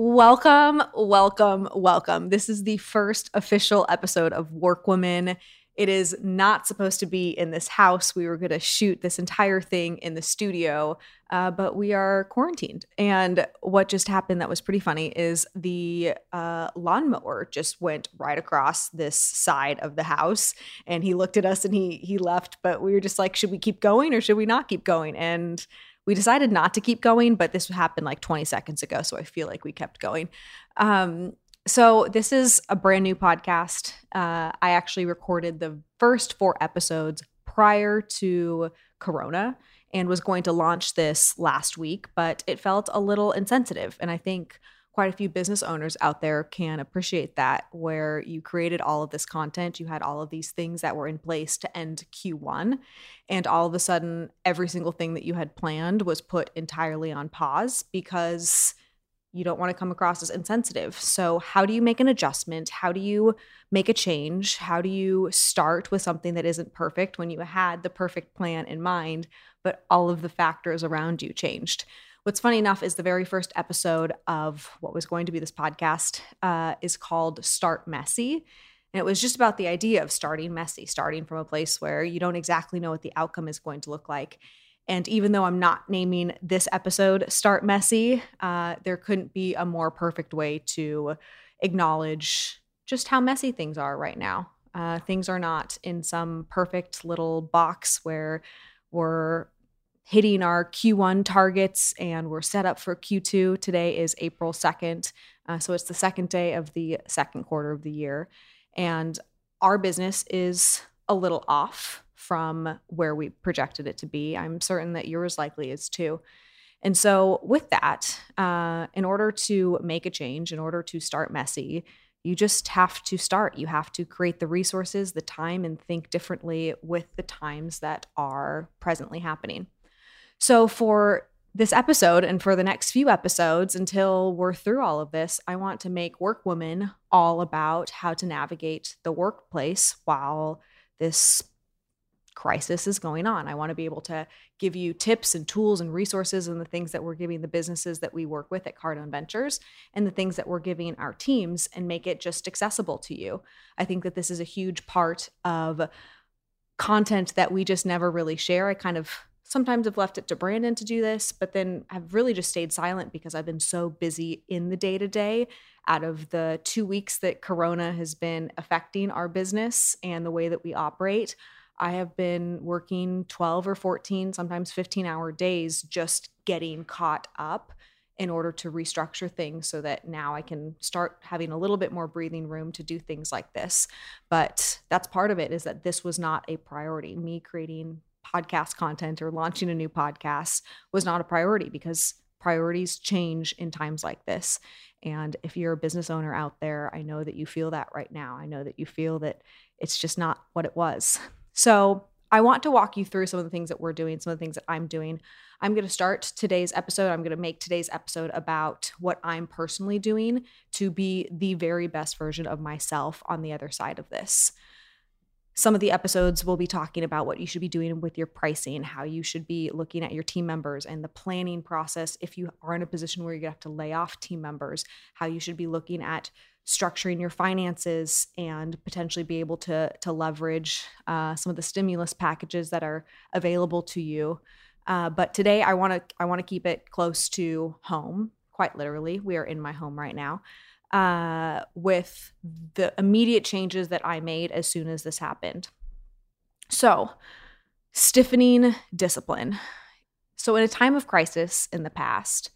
Welcome, welcome, welcome. This is the first official episode of Work Workwoman. It is not supposed to be in this house. We were going to shoot this entire thing in the studio, uh, but we are quarantined. And what just happened that was pretty funny is the uh, lawnmower just went right across this side of the house, and he looked at us and he he left. But we were just like, should we keep going or should we not keep going? And we decided not to keep going, but this happened like 20 seconds ago. So I feel like we kept going. Um, so this is a brand new podcast. Uh, I actually recorded the first four episodes prior to Corona and was going to launch this last week, but it felt a little insensitive. And I think quite a few business owners out there can appreciate that, where you created all of this content, you had all of these things that were in place to end Q1, and all of a sudden, every single thing that you had planned was put entirely on pause because you don't want to come across as insensitive. So, how do you make an adjustment? How do you make a change? How do you start with something that isn't perfect when you had the perfect plan in mind, but all of the factors around you changed? What's funny enough is the very first episode of what was going to be this podcast uh, is called Start Messy. And it was just about the idea of starting messy, starting from a place where you don't exactly know what the outcome is going to look like. And even though I'm not naming this episode Start Messy, uh, there couldn't be a more perfect way to acknowledge just how messy things are right now. Uh, things are not in some perfect little box where we're hitting our Q1 targets and we're set up for Q2. Today is April 2nd. Uh, so it's the second day of the second quarter of the year. And our business is a little off from where we projected it to be. I'm certain that yours likely is too. And so, with that, uh, in order to make a change, in order to start messy, you just have to start. You have to create the resources, the time, and think differently with the times that are presently happening. So, for this episode and for the next few episodes until we're through all of this, I want to make Workwoman all about how to navigate the workplace while this crisis is going on. I want to be able to give you tips and tools and resources and the things that we're giving the businesses that we work with at Cardone Ventures and the things that we're giving our teams and make it just accessible to you. I think that this is a huge part of content that we just never really share. I kind of sometimes have left it to Brandon to do this, but then I've really just stayed silent because I've been so busy in the day to day. Out of the two weeks that Corona has been affecting our business and the way that we operate, I have been working 12 or 14, sometimes 15 hour days just getting caught up in order to restructure things so that now I can start having a little bit more breathing room to do things like this. But that's part of it is that this was not a priority. Me creating podcast content or launching a new podcast was not a priority because priorities change in times like this. And if you're a business owner out there, I know that you feel that right now. I know that you feel that it's just not what it was. So, I want to walk you through some of the things that we're doing, some of the things that I'm doing. I'm going to start today's episode. I'm going to make today's episode about what I'm personally doing to be the very best version of myself on the other side of this. Some of the episodes will be talking about what you should be doing with your pricing, how you should be looking at your team members and the planning process if you are in a position where you have to lay off team members, how you should be looking at structuring your finances and potentially be able to to leverage uh, some of the stimulus packages that are available to you. Uh, but today, I want to I want to keep it close to home. Quite literally, we are in my home right now uh, with the immediate changes that I made as soon as this happened. So, stiffening discipline. So, in a time of crisis in the past,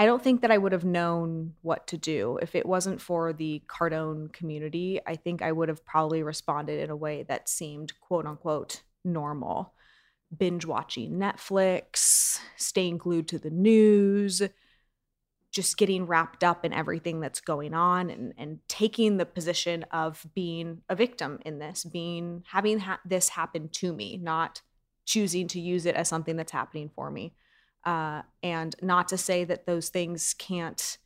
I don't think that I would have known what to do. If it wasn't for the Cardone community, I think I would have probably responded in a way that seemed quote unquote normal. Binge watching Netflix, staying glued to the news, just getting wrapped up in everything that's going on and, and taking the position of being a victim in this, being having ha- this happen to me, not choosing to use it as something that's happening for me. Uh, and not to say that those things can't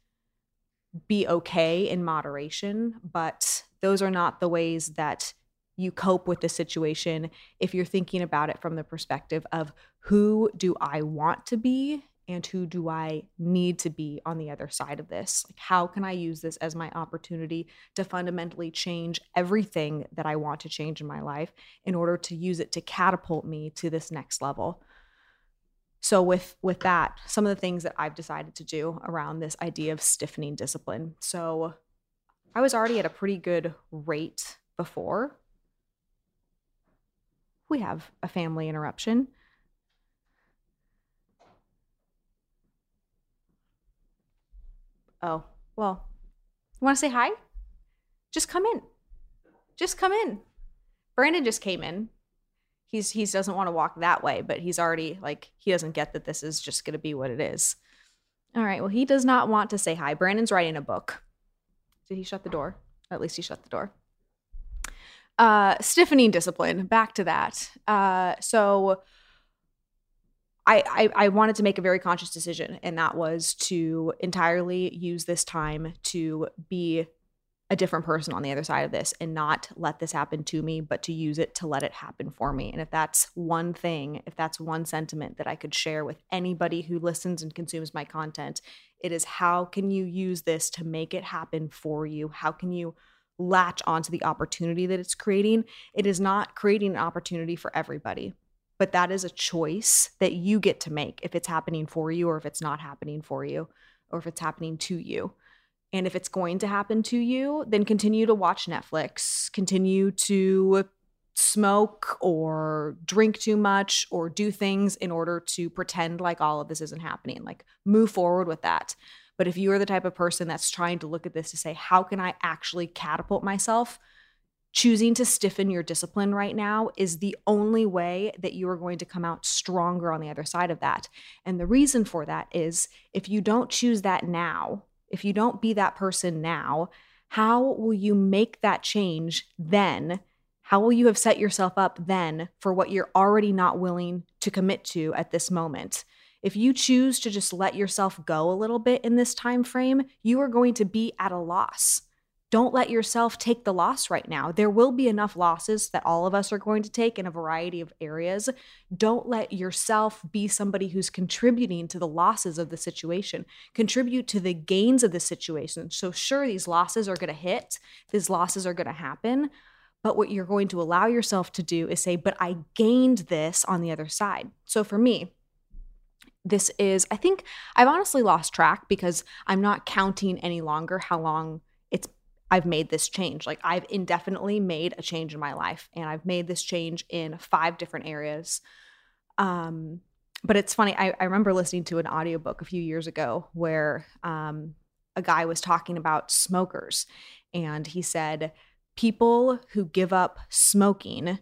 be okay in moderation, but those are not the ways that you cope with the situation if you're thinking about it from the perspective of who do I want to be and who do I need to be on the other side of this? Like, how can I use this as my opportunity to fundamentally change everything that I want to change in my life in order to use it to catapult me to this next level? So with with that, some of the things that I've decided to do around this idea of stiffening discipline. So I was already at a pretty good rate before. We have a family interruption. Oh, well, you want to say hi? Just come in. Just come in. Brandon just came in. He's he doesn't want to walk that way, but he's already like he doesn't get that this is just going to be what it is. All right. Well, he does not want to say hi. Brandon's writing a book. Did he shut the door? At least he shut the door. Uh, stiffening discipline. Back to that. Uh, so I, I, I wanted to make a very conscious decision, and that was to entirely use this time to be a different person on the other side of this and not let this happen to me, but to use it to let it happen for me. And if that's one thing, if that's one sentiment that I could share with anybody who listens and consumes my content, it is how can you use this to make it happen for you? How can you latch onto the opportunity that it's creating? It is not creating an opportunity for everybody but that is a choice that you get to make if it's happening for you or if it's not happening for you or if it's happening to you. And if it's going to happen to you, then continue to watch Netflix, continue to smoke or drink too much or do things in order to pretend like all of this isn't happening. Like move forward with that. But if you are the type of person that's trying to look at this to say, how can I actually catapult myself? Choosing to stiffen your discipline right now is the only way that you are going to come out stronger on the other side of that. And the reason for that is if you don't choose that now, if you don't be that person now, how will you make that change then? How will you have set yourself up then for what you're already not willing to commit to at this moment? If you choose to just let yourself go a little bit in this time frame, you are going to be at a loss don't let yourself take the loss right now. There will be enough losses that all of us are going to take in a variety of areas. Don't let yourself be somebody who's contributing to the losses of the situation. Contribute to the gains of the situation. So, sure, these losses are going to hit, these losses are going to happen. But what you're going to allow yourself to do is say, but I gained this on the other side. So, for me, this is, I think I've honestly lost track because I'm not counting any longer how long I've made this change. Like I've indefinitely made a change in my life and I've made this change in five different areas. Um, but it's funny, I, I remember listening to an audiobook a few years ago where um, a guy was talking about smokers and he said, People who give up smoking,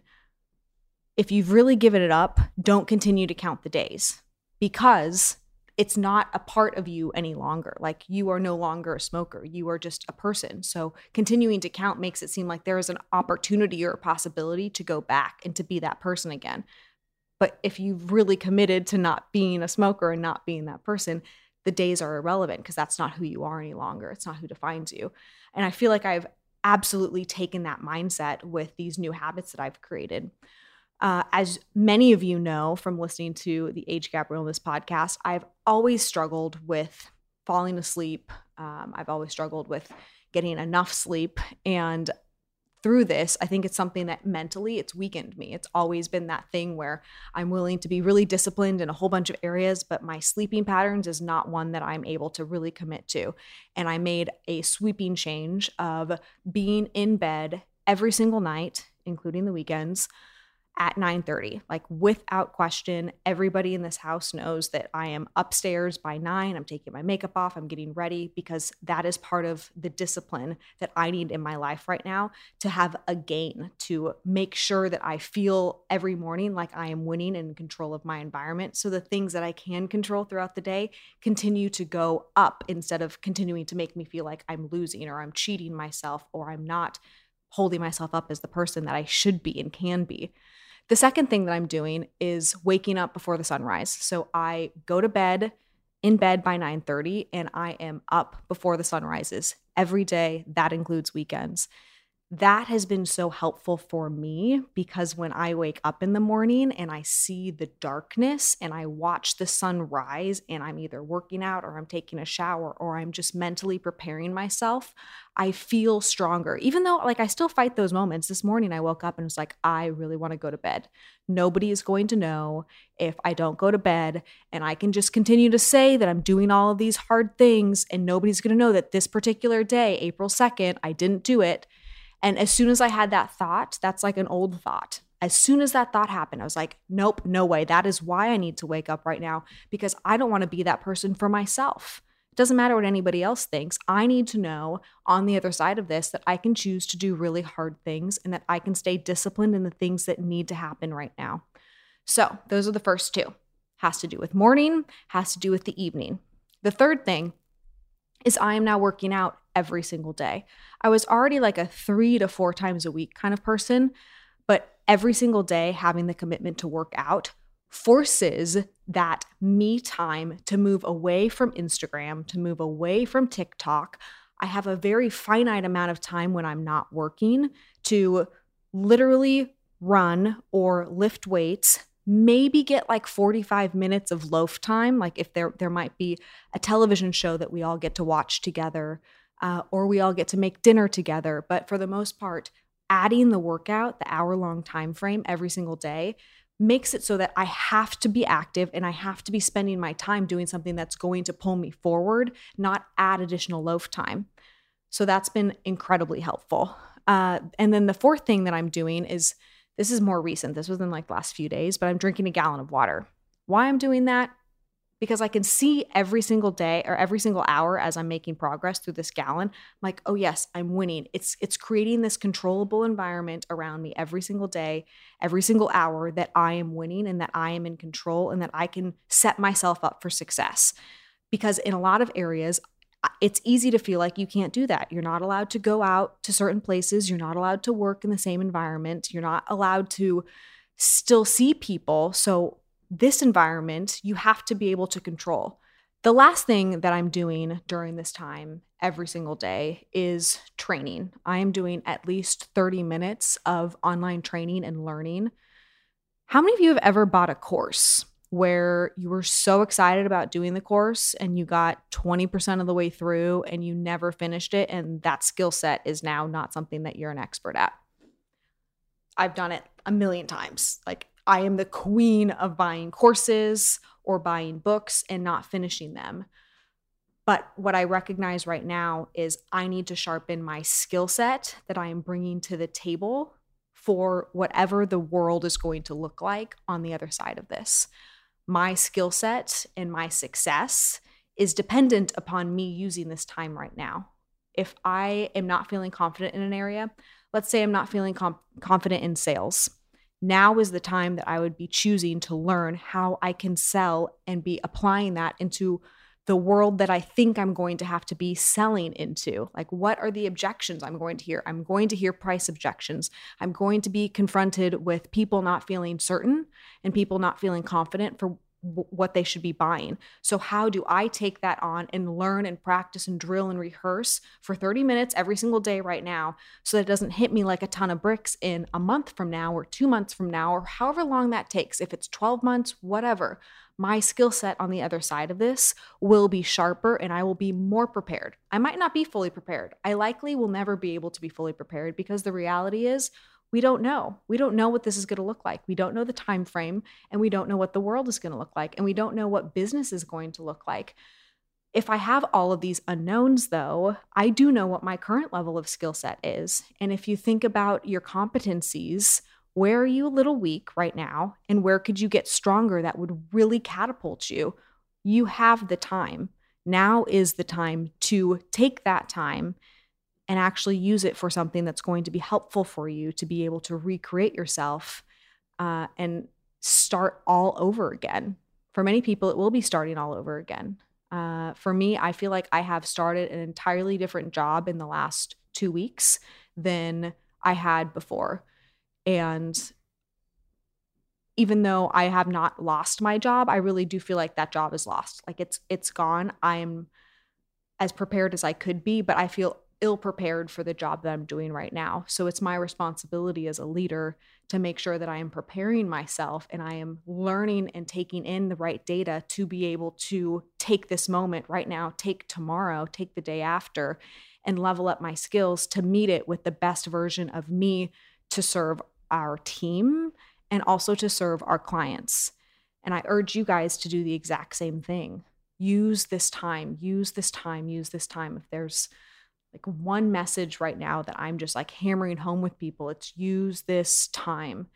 if you've really given it up, don't continue to count the days because it's not a part of you any longer. Like you are no longer a smoker. You are just a person. So continuing to count makes it seem like there is an opportunity or a possibility to go back and to be that person again. But if you've really committed to not being a smoker and not being that person, the days are irrelevant because that's not who you are any longer. It's not who defines you. And I feel like I've absolutely taken that mindset with these new habits that I've created. Uh, as many of you know from listening to the Age Gap Realness podcast, I've always struggled with falling asleep. Um, I've always struggled with getting enough sleep. And through this, I think it's something that mentally it's weakened me. It's always been that thing where I'm willing to be really disciplined in a whole bunch of areas, but my sleeping patterns is not one that I'm able to really commit to. And I made a sweeping change of being in bed every single night, including the weekends, at 9:30 like without question everybody in this house knows that I am upstairs by 9 I'm taking my makeup off I'm getting ready because that is part of the discipline that I need in my life right now to have a gain to make sure that I feel every morning like I am winning and in control of my environment so the things that I can control throughout the day continue to go up instead of continuing to make me feel like I'm losing or I'm cheating myself or I'm not holding myself up as the person that I should be and can be. The second thing that I'm doing is waking up before the sunrise. So I go to bed in bed by 9:30 and I am up before the sun rises every day. That includes weekends. That has been so helpful for me because when I wake up in the morning and I see the darkness and I watch the sun rise and I'm either working out or I'm taking a shower or I'm just mentally preparing myself, I feel stronger. Even though, like, I still fight those moments. This morning I woke up and was like, I really want to go to bed. Nobody is going to know if I don't go to bed. And I can just continue to say that I'm doing all of these hard things and nobody's going to know that this particular day, April 2nd, I didn't do it and as soon as I had that thought, that's like an old thought. As soon as that thought happened, I was like, nope, no way. That is why I need to wake up right now because I don't want to be that person for myself. It doesn't matter what anybody else thinks. I need to know on the other side of this that I can choose to do really hard things and that I can stay disciplined in the things that need to happen right now. So, those are the first two. Has to do with morning, has to do with the evening. The third thing is I am now working out every single day. I was already like a three to four times a week kind of person, but every single day having the commitment to work out forces that me time to move away from Instagram, to move away from TikTok. I have a very finite amount of time when I'm not working to literally run or lift weights maybe get like 45 minutes of loaf time like if there there might be a television show that we all get to watch together uh, or we all get to make dinner together. But for the most part adding the workout the hour long time frame every single day makes it so that i have to be active and i have to be spending my time doing something that's going to pull me forward not add additional loaf time. So that's been incredibly helpful. Uh, and then the fourth thing that i'm doing is this is more recent. This was in like the last few days, but I'm drinking a gallon of water. Why I'm doing that? Because I can see every single day or every single hour as I'm making progress through this gallon. I'm like, oh yes, I'm winning. It's it's creating this controllable environment around me every single day, every single hour that I am winning and that I am in control and that I can set myself up for success. Because in a lot of areas, it's easy to feel like you can't do that. You're not allowed to go out to certain places. You're not allowed to work in the same environment. You're not allowed to still see people. So, this environment you have to be able to control. The last thing that I'm doing during this time every single day is training. I am doing at least 30 minutes of online training and learning. How many of you have ever bought a course? Where you were so excited about doing the course and you got 20% of the way through and you never finished it and that skill set is now not something that you're an expert at. I've done it a million times. Like I am the queen of buying courses or buying books and not finishing them. But what I recognize right now is I need to sharpen my skill set that I am bringing to the table for whatever the world is going to look like on the other side of this my skill set and my success is dependent upon me using this time right now. If I am not feeling confident in an area, let's say I'm not feeling confident in sales, now is the time that I would be choosing to learn how I can sell and be applying that into the world that I think I'm going to have to be selling into. Like, what are the objections I'm going to hear? I'm going to hear price objections. I'm going to be confronted with people not feeling certain and people not feeling confident for what they should be buying. So, how do I take that on and learn and practice and drill and rehearse for 30 minutes every single day right now so that it doesn't hit me like a ton of bricks in a month from now or two months from now or however long that takes? If it's 12 months, whatever my skill set on the other side of this will be sharper and I will be more prepared. I might not be fully prepared. I likely will never be able to be fully prepared because the reality is we don't know. We don't know what this is going to look like. We don't know the time frame and we don't know what the world is going to look like and we don't know what business is going to look like. If I have all of these unknowns, though, I do know what my current level of skill set is. And if you think about your competencies, where are you a little weak right now and where could you get stronger that would really catapult you? You have the time. Now is the time to take that time and actually use it for something that's going to be helpful for you to be able to recreate yourself uh, and start all over again. For many people it will be starting all over again. Uh, for me i feel like i have started an entirely different job in the last two weeks than i had before and even though I have not lost my job, I really do feel like that job is lost. Like it's it's gone. I'm as prepared as I could be, but I feel ill prepared for the job that I'm doing right now. So it's my responsibility as a leader to make sure that I am preparing myself and I am learning and taking in the right data to be able to take this moment right now, take tomorrow, take the day after, and level up my skills to meet it with the best version of me to serve our team and also to serve our clients. And I urge you guys to do the exact same thing. Use this time, use this time, use this time. If there's like one message right now that I'm just like hammering home with people, it's use this time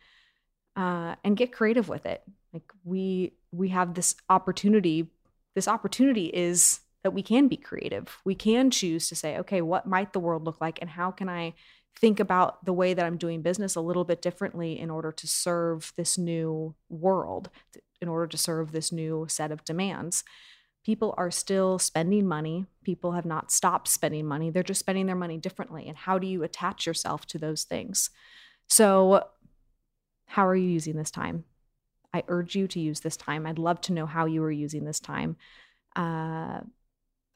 uh, and get creative with it. Like we we have this opportunity. This opportunity is that we can be creative. We can choose to say, okay, what might the world look like, and how can I think about the way that I'm doing business a little bit differently in order to serve this new world, in order to serve this new set of demands. People are still spending money. People have not stopped spending money. They're just spending their money differently. And how do you attach yourself to those things? So, how are you using this time? I urge you to use this time. I'd love to know how you are using this time. Uh,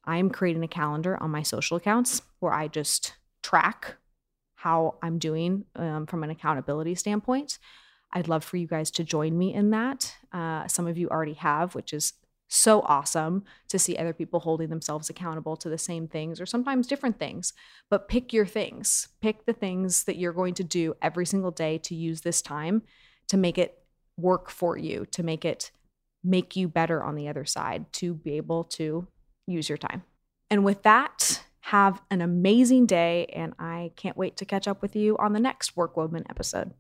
I'm creating a calendar on my social accounts where I just track how I'm doing um, from an accountability standpoint. I'd love for you guys to join me in that. Uh, some of you already have, which is so awesome to see other people holding themselves accountable to the same things or sometimes different things. But pick your things, pick the things that you're going to do every single day to use this time to make it work for you, to make it make you better on the other side, to be able to use your time. And with that, have an amazing day, and I can't wait to catch up with you on the next Work Woman episode.